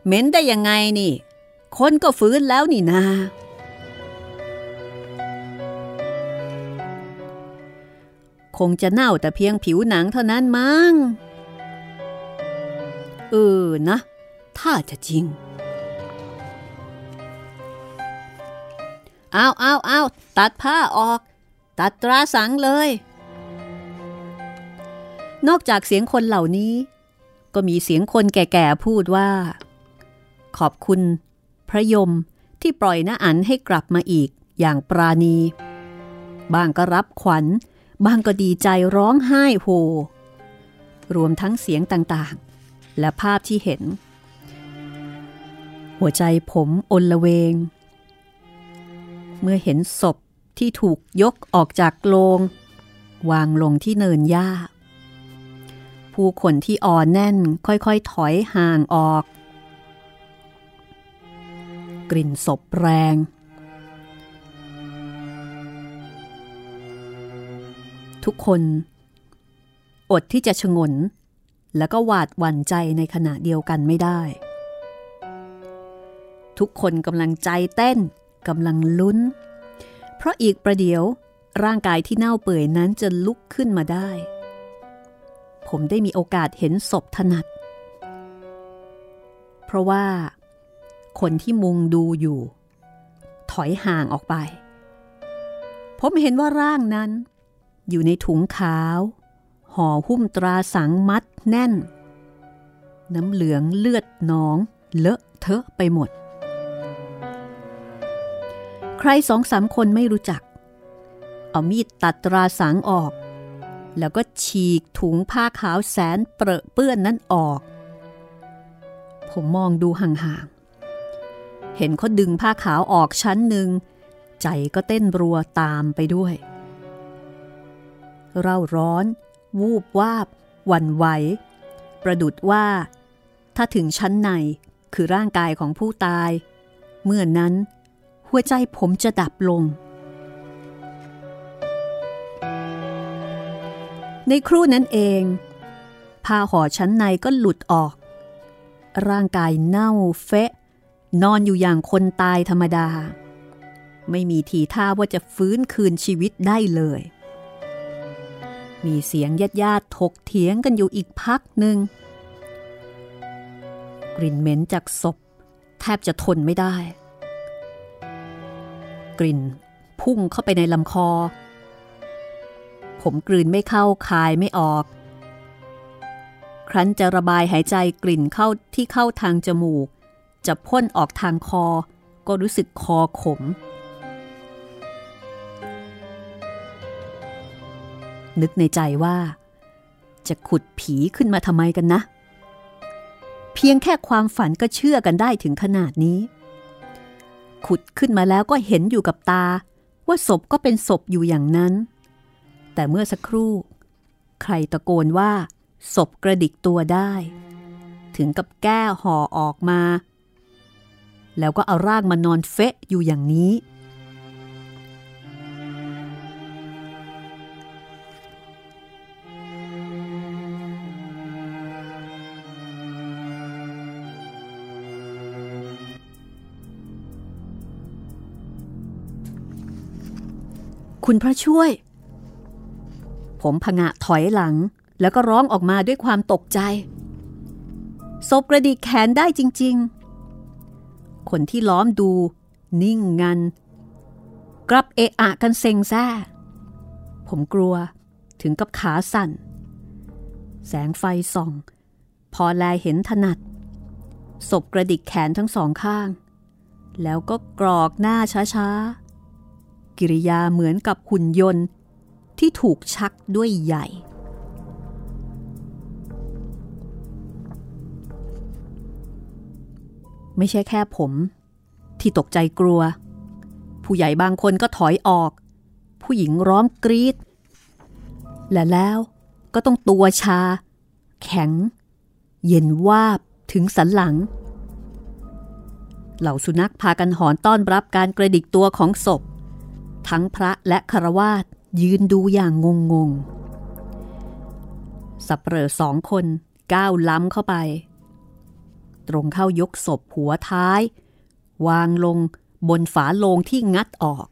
เหม็นได้ยังไงนี่ คนก็ฟื้นแล้วนี่นาคงจะเน่าแต่เพียงผิวหนังเท่านั้นมั้ง เออนะ ถ้าจะจริง อาเอาเอาตัดผ้าออก ตัดตราสังเลย นอกจากเสียงคนเหล่านี้ ก็มีเสียงคนแก่ๆพูดว่า ขอบคุณ พระยมที่ปล่อยน้าอันให้กลับมาอีกอย่างปราณี บางก็รับขวัญ บางก็ดีใจร้องไห้โฮ รวมทั้งเสียงต่างๆ และภาพที่เห็น หัวใจผมอนละเวง เมื่อเห็นศพที่ถูกยกออกจากโลง วางลงที่เนินหญ้า ผู้คนที่อ่อนแน่นค่อยๆ ถอยห่างออก กลิ่นศพแรง ทุกคน อดที่จะชงน แล้วก็หวาดหวั่นใจในขณะเดียวกันไม่ได้ ทุกคนกำลังใจเต้น กำลังลุ้น เพราะอีกประเดี๋ยวร่างกายที่เน่าเปื่อยนั้นจะลุกขึ้นมาได้ ผมได้มีโอกาสเห็นศพถนัด เพราะว่า คนที่มุงดูอยู่ ถอยห่างออกไป ผมเห็นว่าร่างนั้น อยู่ในถุงขาว ห่อหุ้มตราสังมัดแน่น น้ำเหลืองเลือดนอง เลอะเทอะไปหมด ใครสองสามคนไม่รู้จัก เอามีดตัดตราสังออก แล้วก็ฉีกถุงผ้าขาวแสนเปรอะเปื้อนนั้นออก ผมมองดูห่างๆ เห็นเขาดึงผ้าขาวออกชั้นหนึ่ง ใจก็เต้นรัวตามไปด้วย เร่าร้อน วูบวาบ วันไหว ประดุดว่า ถ้าถึงชั้นในคือร่างกายของผู้ตาย เมื่อนนั้น หัวใจผมจะดับลง ในครู่นั้นเองผ้าห่อชั้นในก็หลุดออก ร่างกายเน่าเฟะ นอนอยู่อย่างคนตายธรรมดา ไม่มีทีท่าว่าจะฟื้นคืนชีวิตได้เลย มีเสียงญาติญาติถกเถียงกันอยู่อีกพักหนึ่งกลิ่นเหม็นจากศพ แทบจะทนไม่ได้ กลิ่น พุ่งเข้าไปในลำคอ ผมกลืนไม่เข้าคายไม่ออก ครั้นจะระบายหายใจกลิ่นเข้าที่เข้าทางจมูก จะพ่นออกทางคอ ก็รู้สึกคอขม นึกในใจว่า จะขุดผีขึ้นมาทำไมกันนะ เพียงแค่ความฝันก็เชื่อกันได้ถึงขนาดนี้ ขุดขึ้นมาแล้วก็เห็นอยู่กับตา ว่าศพก็เป็นศพอยู่อย่างนั้น แต่เมื่อสักครู่ ใครตะโกนว่า ศพกระดิกตัวได้ ถึงกับแก้ห่อออกมา แล้วก็เอาร่างมานอนเฟะอยู่อย่างนี้ คุณพระช่วย ผมผงะถอยหลัง แล้วก็ร้องออกมาด้วยความตกใจ ศพกระดิกแขนได้จริง ๆ คนที่ล้อมดู นิ่งงัน กลับเอะอะกันเซ็งแซ่ผมกลัวถึงกับขาสั่น แสงไฟส่อง พอแลเห็นถนัด ศพกระดิกแขนทั้งสองข้าง แล้วก็กรอกหน้าช้าๆ กิริยาเหมือนกับหุ่นยนต์ ที่ถูกชักด้วยใหญ่ ไม่ใช่แค่ผม ที่ตกใจกลัว ผู้ใหญ่บางคนก็ถอยออก ผู้หญิงร้องกรีดและแล้วก็ต้องตัวชา แข็ง เย็นวาบถึงสันหลัง เหล่าสุนัขพากันหอนต้อนรับการกระดิกตัวของศพ ทั้งพระและคารวาสยืนดูอย่างงงงสับเปลอสองคนก้าวล้ำเข้าไป ตรงเข้ายกศพหัวท้าย วางลงบนฝาโลงที่งัดออก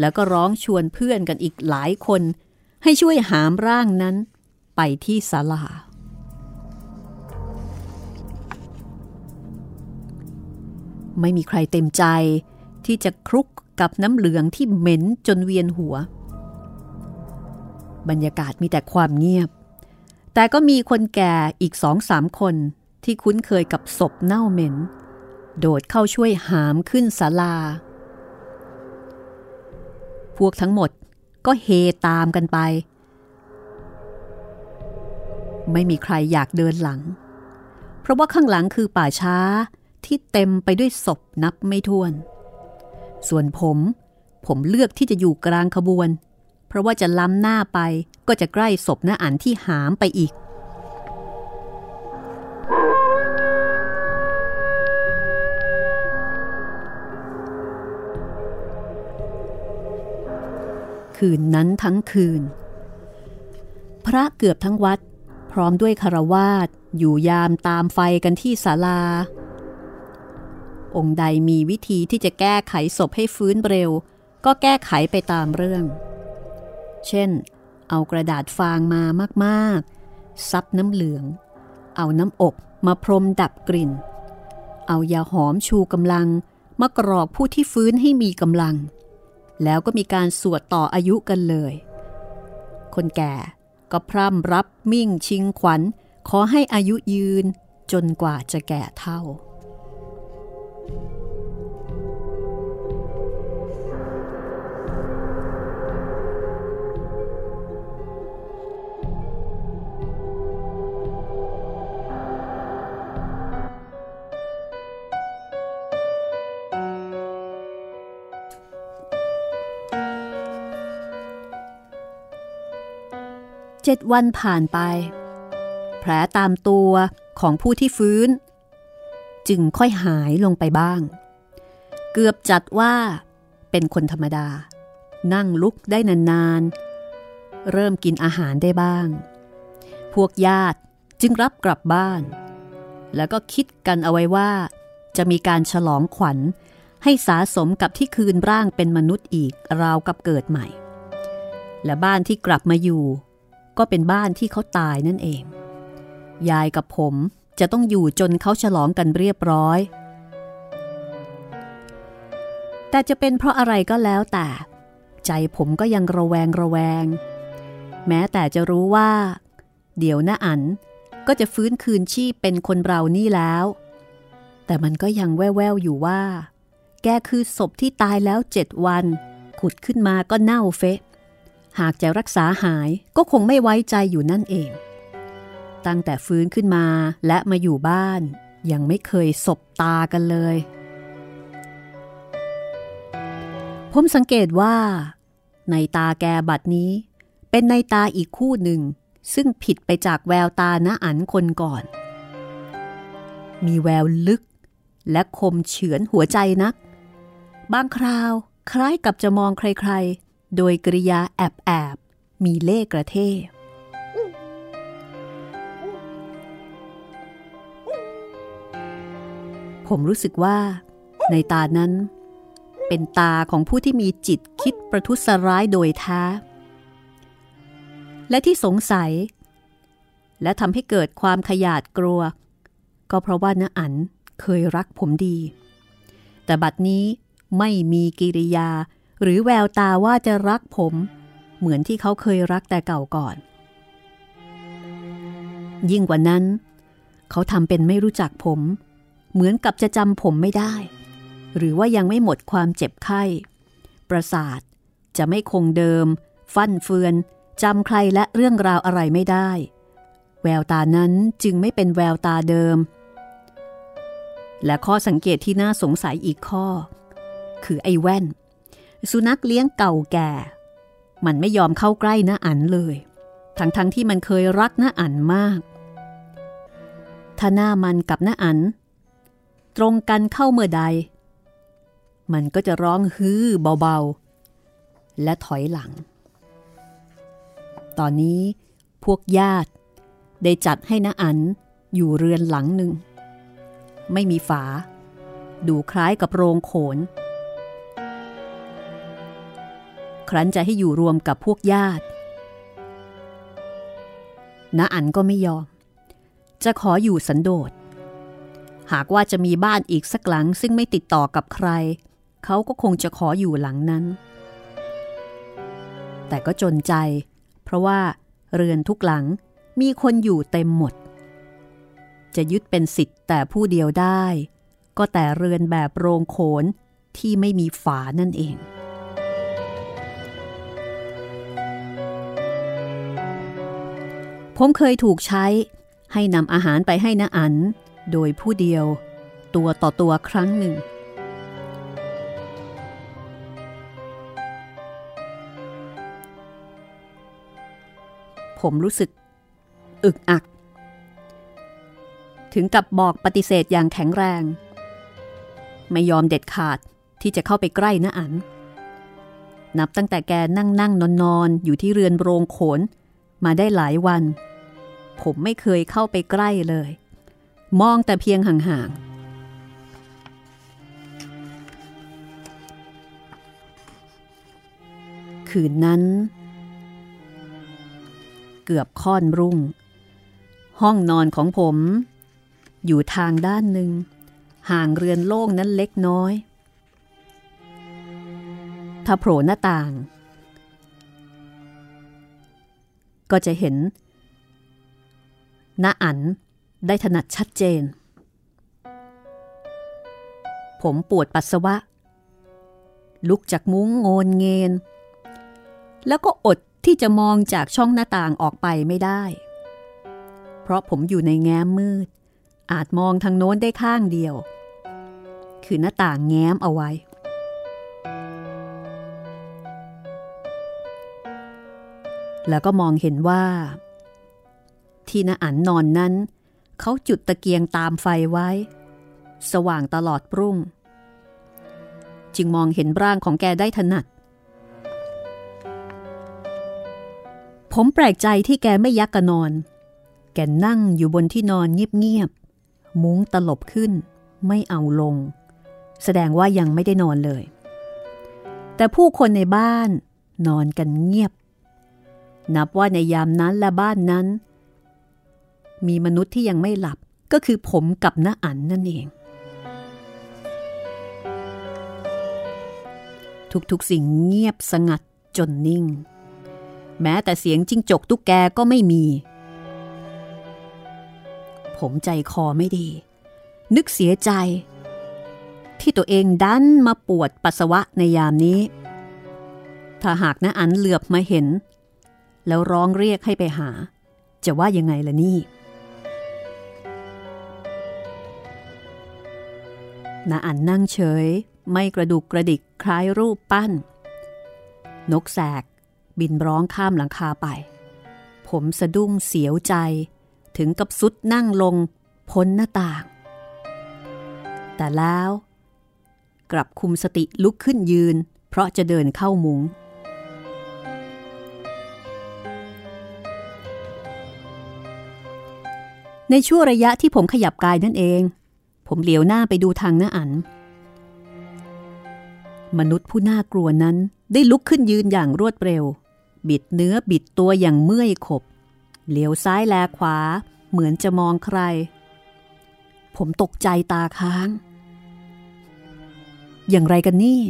แล้วก็ร้องชวนเพื่อนกันอีกหลายคน ให้ช่วยหามร่างนั้นไปที่ศาลา ไม่มีใครเต็มใจที่จะคลุก กับน้ำเหลืองที่เหม็นจนเวียนหัว บรรยากาศมีแต่ความเงียบ แต่ก็มีคนแก่อีกสองสามคนที่คุ้นเคยกับศพเน่าเหม็น โดดเข้าช่วยหามขึ้นศาลา พวกทั้งหมดก็เฮตามกันไป ไม่มีใครอยากเดินหลัง เพราะว่าข้างหลังคือป่าช้าที่เต็มไปด้วยศพนับไม่ถ้วน ส่วนผม ผมเลือกที่จะอยู่กลางขบวน เพราะว่าจะล้ำหน้าไปก็จะใกล้ศพน้าอันที่หามไปอีก คืนนั้นทั้งคืน พระเกือบทั้งวัด พร้อมด้วยคารวาสอยู่ยามตามไฟกันที่ศาลา องค์ใดมีวิธีที่จะแก้ไขศพให้ฟื้นเร็ว ก็แก้ไขไปตามเรื่อง เช่น เอากระดาษฟางมามากๆ ซับน้ำเหลือง เอาน้ำอบมาพรมดับกลิ่น เอายาหอมชูกำลัง มากรอกผู้ที่ฟื้นให้มีกำลัง แล้วก็มีการสวดต่ออายุกันเลย คนแก่ก็พร่ำรับมิ่งชิงขวัญ ขอให้อายุยืนจนกว่าจะแก่เท่า เจ็ดวันผ่านไป แผลตามตัวของผู้ที่ฟื้น จึงค่อยหายลงไปบ้าง เกือบจัดว่า เป็นคนธรรมดา นั่งลุกได้นานๆ เริ่มกินอาหารได้บ้าง พวกญาติจึงรับกลับบ้าน แล้วก็คิดกันเอาไว้ว่า จะมีการฉลองขวัญให้สาสมกับที่คืนร่างเป็นมนุษย์อีกราวกับเกิดใหม่ และบ้านที่กลับมาอยู่ ก็เป็นบ้านที่เขาตายนั่นเอง ยายกับผม จะต้องอยู่จนเขาฉลองกันเรียบร้อย แต่จะเป็นเพราะอะไรก็แล้วแต่ ใจผมก็ยังระแวงระแวง แม้แต่จะรู้ว่า เดี๋ยวน้าอันก็จะฟื้นคืนชีพเป็นคนเรานี่แล้ว แต่มันก็ยังแว่วๆอยู่ว่า แกคือศพที่ตายแล้วเจ็ดวัน ขุดขึ้นมาก็เน่าเฟะ หากจะรักษาหายก็คงไม่ไว้ใจอยู่นั่นเอง ตั้งแต่ฟื้นขึ้นมาและมาอยู่บ้าน ยังไม่เคยสบตากันเลย ผมสังเกตว่า ในตาแกบัดนี้ เป็นในตาอีกคู่หนึ่ง ซึ่งผิดไปจากแววตาณอันคนก่อน มีแววลึก และคมเฉือนหัวใจนัก บางคราวคล้ายกับจะมองใครๆ โดยกริยาแอบแอบๆมีเล่กระเท ผมรู้สึกว่า ในตานั้น เป็นตาของผู้ที่มีจิตคิดประทุษร้ายโดยแท้และที่สงสัย และทำให้เกิดความขยาดกลัว ก็เพราะว่าน้าอันเคยรักผมดี แต่บัดนี้ไม่มีกิริยาหรือแววตาว่าจะรักผม เหมือนที่เขาเคยรักแต่เก่าก่อน ยิ่งกว่านั้น เขาทำเป็นไม่รู้จักผม เหมือนกับจะจำผมไม่ได้ หรือว่ายังไม่หมดความเจ็บไข้ ประสาทจะไม่คงเดิม ฟั่นเฟือนจำใครและเรื่องราวอะไรไม่ได้ แววตานั้นจึงไม่เป็นแววตาเดิม และข้อสังเกตที่น่าสงสัยอีกข้อ คือไอ้แว่น สุนัขเลี้ยงเก่าแก่ มันไม่ยอมเข้าใกล้น้าอันเลย ทั้งๆทที่มันเคยรักน้าอันมากถ้าหน้ามันกับน้าอัน ตรงกันเข้าเมื่อใด มันก็จะร้องฮือเบาๆ และถอยหลัง ตอนนี้พวกญาติได้จัดให้น้าอันอยู่เรือนหลังหนึ่ง ไม่มีฝา ดูคล้ายกับโรงโขน ครั้นจะให้อยู่รวมกับพวกญาติน้าอันก็ไม่ยอม จะขออยู่สันโดษ หากว่าจะมีบ้านอีกสักหลังซึ่งไม่ติดต่อกับใคร เขาก็คงจะขออยู่หลังนั้น แต่ก็จนใจ เพราะว่าเรือนทุกหลังมีคนอยู่เต็มหมด จะยึดเป็นสิทธิ์แต่ผู้เดียวได้ ก็แต่เรือนแบบโรงโขนที่ไม่มีฝานั่นเองผมเคยถูกใช้ให้นำอาหารไปให้นาอัน โดยผู้เดียวตัวต่อตัวครั้งหนึ่ง ผมรู้สึก อึกอัก ถึงกับบอกปฏิเสธอย่างแข็งแรง ไม่ยอมเด็ดขาดที่จะเข้าไปใกล้น้าอัน นับตั้งแต่แกนั่งนั่งนอนนอนอยู่ที่เรือนโรงโขนมาได้หลายวัน ผมไม่เคยเข้าไปใกล้เลย มองแต่เพียงห่างๆ คืนนั้น เกือบค่อนรุ่ง ห้องนอนของผม อยู่ทางด้านหนึ่ง ห่างเรือนโล่งนั้นเล็กน้อย ถ้าโผล่หน้าต่าง ก็จะเห็นน้าอัน ได้ถนัดชัดเจน ผมปวดปัสสาวะ ลุกจากมุ้งโงนเงน แล้วก็อดที่จะมองจากช่องหน้าต่างออกไปไม่ได้ เพราะผมอยู่ในแง้มมืด อาจมองทางโน้นได้ข้างเดียว คือหน้าต่างแง้มเอาไว้ แล้วก็มองเห็นว่า ที่นาอันนอนนั้น เขาจุดตะเกียงตามไฟไว้ สว่างตลอดรุ่ง จึงมองเห็นร่างของแกได้ถนัด ผมแปลกใจที่แกไม่ยักกะนอน แกนั่งอยู่บนที่นอนเงียบๆ มุ้งตลบขึ้น ไม่เอาลง แสดงว่ายังไม่ได้นอนเลย แต่ผู้คนในบ้านนอนกันเงียบ นับว่าในยามนั้นและบ้านนั้น มีมนุษย์ที่ยังไม่หลับก็คือผมกับน้าอันนั่นเอง ทุกๆสิ่งเงียบสงัดจนนิ่ง แม้แต่เสียงจิ้งจกตุ๊กแกก็ไม่มี ผมใจคอไม่ดี นึกเสียใจ ที่ตัวเองดันมาปวดปัสสาวะในยามนี้ ถ้าหากน้าอันเหลือบมาเห็น แล้วร้องเรียกให้ไปหา จะว่ายังไงล่ะนี่ นาอันนั่งเฉย ไม่กระดุกกระดิกคล้ายรูปปั้น นกแสก บินร้องข้ามหลังคาไป ผมสะดุ้งเสียวใจ ถึงกับสุดนั่งลงพ้นหน้าต่าง แต่แล้ว กลับคุมสติลุกขึ้นยืน เพราะจะเดินเข้ามุงในช่วงระยะที่ผมขยับกายนั่นเอง ผมเหลียวหน้าไปดูทางหน้าอัน มนุษย์ผู้น่ากลัวนั้นได้ลุกขึ้นยืนอย่างรวดเร็ว บิดเนื้อบิดตัวอย่างเมื่อยขบ เหลียวซ้ายแลขวา เหมือนจะมองใคร ผมตกใจตาค้าง อย่างไรกันนี่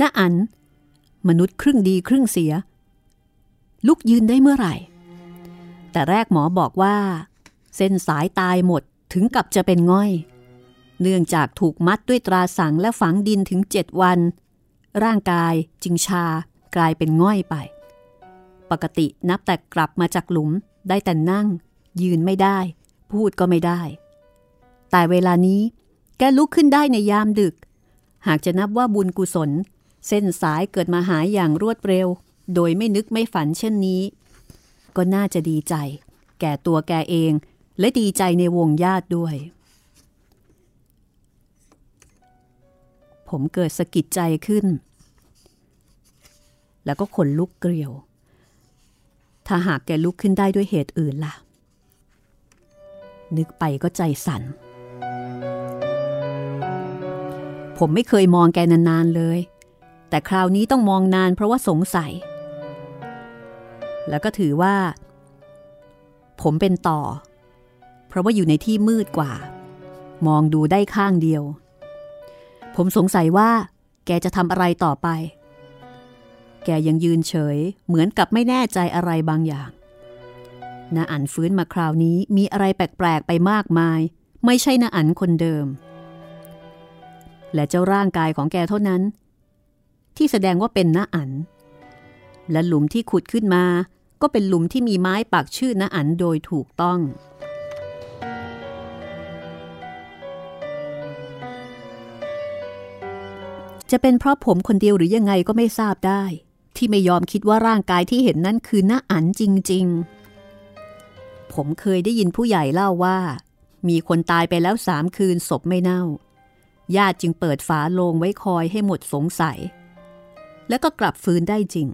น้าอัน มนุษย์ครึ่งดีครึ่งเสีย ลุกยืนได้เมื่อไหร่ แต่แรกหมอบอกว่า เส้นสายตายหมดถึงกับจะเป็นง่อย เนื่องจากถูกมัดด้วยตราสังและฝังดินถึงเจ็ดวัน ร่างกายจึงชากลายเป็นง่อยไป ปกตินับแต่กลับมาจากหลุมได้แต่นั่ง ยืนไม่ได้ พูดก็ไม่ได้ แต่เวลานี้แกลุกขึ้นได้ในยามดึก หากจะนับว่าบุญกุศล เส้นสายเกิดมาหายอย่างรวดเร็ว โดยไม่นึกไม่ฝันเช่นนี้ ก็น่าจะดีใจ แก่ตัวแกเอง และดีใจในวงญาติด้วย ผมเกิดสะกิดใจขึ้น แล้วก็ขนลุกเกลียว ถ้าหากแกลุกขึ้นได้ด้วยเหตุอื่นล่ะ นึกไปก็ใจสั่น ผมไม่เคยมองแกนานๆเลย แต่คราวนี้ต้องมองนานเพราะว่าสงสัย แล้วก็ถือว่า ผมเป็นต่อ เพราะว่าอยู่ในที่มืดกว่า มองดูได้ข้างเดียว ผมสงสัยว่า แกจะทำอะไรต่อไป แกยังยืนเฉย เหมือนกับไม่แน่ใจอะไรบางอย่างน้าอันฟื้นมาคราวนี้มีอะไรแปลก ๆ ไปมากมาย ไม่ใช่น้าอันคนเดิม และเจ้าร่างกายของแกเท่านั้น ที่แสดงว่าเป็นน้าอัน และหลุมที่ขุดขึ้นมา ก็เป็นหลุมที่มีไม้ปักชื่อน้าอันโดยถูกต้อง จะเป็นเพราะผมคนเดียวหรือยังไงก็ไม่ทราบได้ ที่ไม่ยอมคิดว่าร่างกายที่เห็นนั้นคือน้าอันจริง ๆ ผมเคยได้ยินผู้ใหญ่เล่าว่า มีคนตายไปแล้วสามคืนศพไม่เน่า ญาติจึงเปิดฝาโลงไว้คอยให้หมดสงสัย แล้วก็กลับฟื้นได้จริง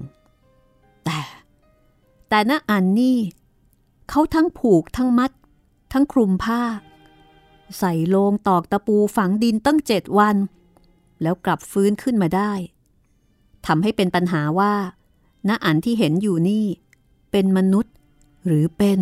แต่ แต่น้าอันนี่เขาทั้งผูกทั้งมัด ทั้งคลุมผ้า ใส่โลงตอกตะปูฝังดินตั้งเจ็ดวัน แล้วกลับฟื้นขึ้นมาได้ทำให้เป็นปัญหาว่าณอันที่เห็นอยู่นี่ เป็นมนุษย์หรือเป็น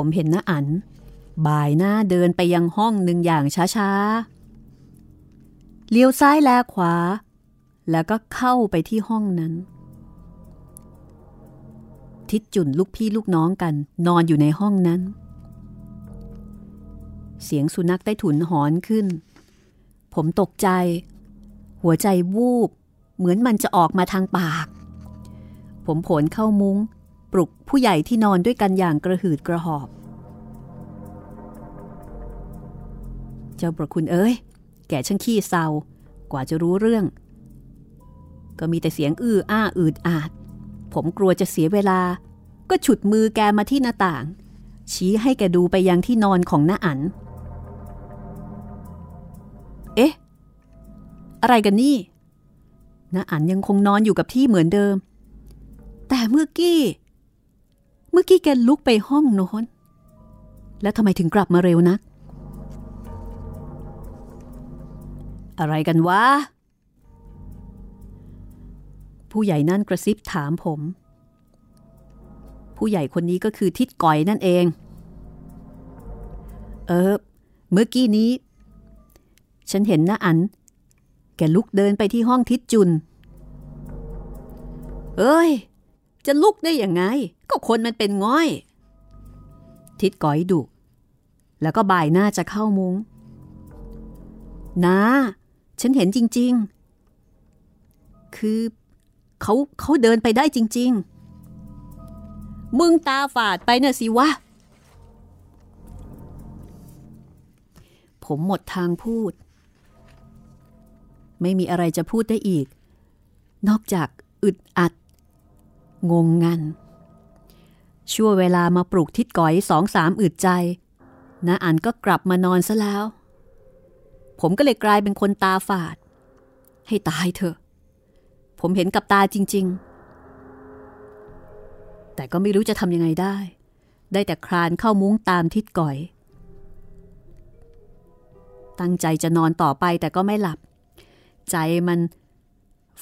ผมเห็นน้าอัน บ่ายหน้าเดินไปยังห้องหนึ่งอย่างช้าๆ เลี้ยวซ้ายแลขวา แล้วก็เข้าไปที่ห้องนั้น ทิดจุนลูกพี่ลูกน้องกันนอนอยู่ในห้องนั้น เสียงสุนัขได้ถุนหอนขึ้น ผมตกใจ หัวใจวูบ เหมือนมันจะออกมาทางปาก ผมผลเข้ามุง้ง ปลุกผู้ใหญ่ที่นอนด้วยกันอย่างกระหืดกระหอบ เจ้าประคุณเอ้ย แกช่างขี้เศร้ากว่าจะรู้เรื่อง ก็มีแต่เสียงอื้ออ้าอืดอาด ผมกลัวจะเสียเวลา ก็ฉุดมือแกมาที่หน้าต่าง ชี้ให้แกดูไปยังที่นอนของน้าอัน เอ๊ะ อะไรกันนี่น้าอันยังคงนอนอยู่กับที่เหมือนเดิม แต่เมื่อกี้เมื่อกี้แกลุกไปห้องโน้น แล้วทำไมถึงกลับมาเร็วนัก อะไรกันวะ ผู้ใหญ่นั่นกระซิบถามผม ผู้ใหญ่คนนี้ก็คือทิดก่อยนั่นเอง เออ เมื่อกี้นี้ ฉันเห็นน้าอัน แกลุกเดินไปที่ห้องทิดจุน เอ้ย จะลุกได้ยังไง ก็คนมันเป็นง่อย ทิดก้อยดุแล้วก็บ่ายหน้าจะเข้ามุง้งนะฉันเห็นจริง ๆ คือเขาเขาเดินไปได้จริง ๆ มึงตาฝาดไปน่ะสิวะ ผมหมดทางพูด ไม่มีอะไรจะพูดได้อีก นอกจากอึดอัด งงงัน ชั่วเวลามาปลุกทิดก๋อยสองสามอึดใจน้าอันก็กลับมานอนซะแล้ว ผมก็เลยกลายเป็นคนตาฝาด ให้ตายเถอะ ผมเห็นกับตาจริง ๆ แต่ก็ไม่รู้จะทำยังไงได้ ได้แต่คลานเข้ามุ้งตามทิดก่อย ตั้งใจจะนอนต่อไปแต่ก็ไม่หลับ ใจมัน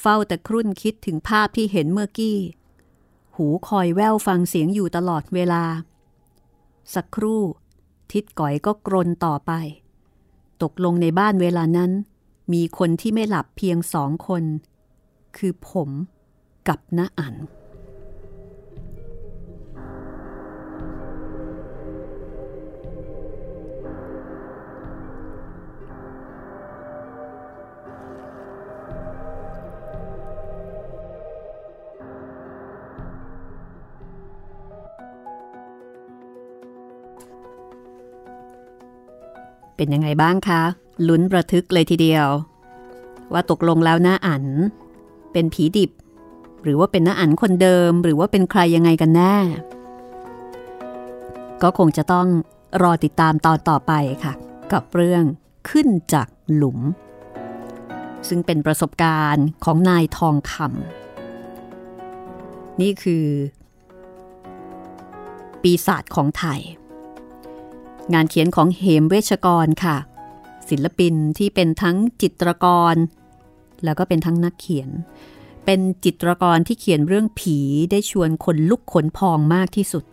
เฝ้าแต่ครุ่นคิดถึงภาพที่เห็นเมื่อกี้ หูคอยแววฟังเสียงอยู่ตลอดเวลา สักครู่ ทิดก่อยก็กรนต่อไป ตกลงในบ้านเวลานั้น มีคนที่ไม่หลับเพียงสองคน คือผมกับน้าอั๋น เป็นยังไงบ้างคะลุ้นระทึกเลยทีเดียว ว่าตกลงแล้วหน้าอัน เป็นผีดิบ หรือว่าเป็นหน้าอันคนเดิม หรือว่าเป็นใครยังไงกันแน่ ก็คงจะต้องรอติดตามตอนต่อไปค่ะ กับเรื่องขึ้นจากหลุม ซึ่งเป็นประสบการณ์ของนายทองคำนี่คือ ปีศาจของไทย งานเขียนของเหมเวชกรค่ะ ศิลปินที่เป็นทั้งจิตรกร แล้วก็เป็นทั้งนักเขียน เป็นจิตรกรที่เขียนเรื่องผีได้ชวนคนลุกขนพองมากที่สุด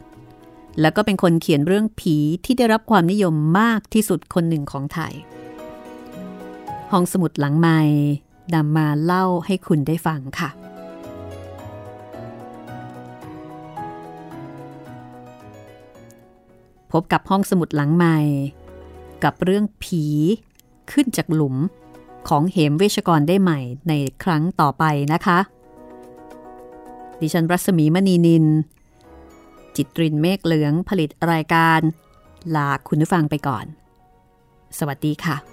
แล้วก็เป็นคนเขียนเรื่องผีที่ได้รับความนิยมมากที่สุดคนหนึ่งของไทย ห้องสมุดหลังไม้นำมาเล่าให้คุณได้ฟังค่ะ พบกับห้องสมุดหลังใหม่ กับเรื่องผีขึ้นจากหลุมของเหมเวชกรได้ใหม่ในครั้งต่อไปนะคะ ดิฉันรัศมีมณีนิน จิตรินเมฆเหลืองผลิตรายการ ลาคุณผู้ฟังไปก่อน สวัสดีค่ะ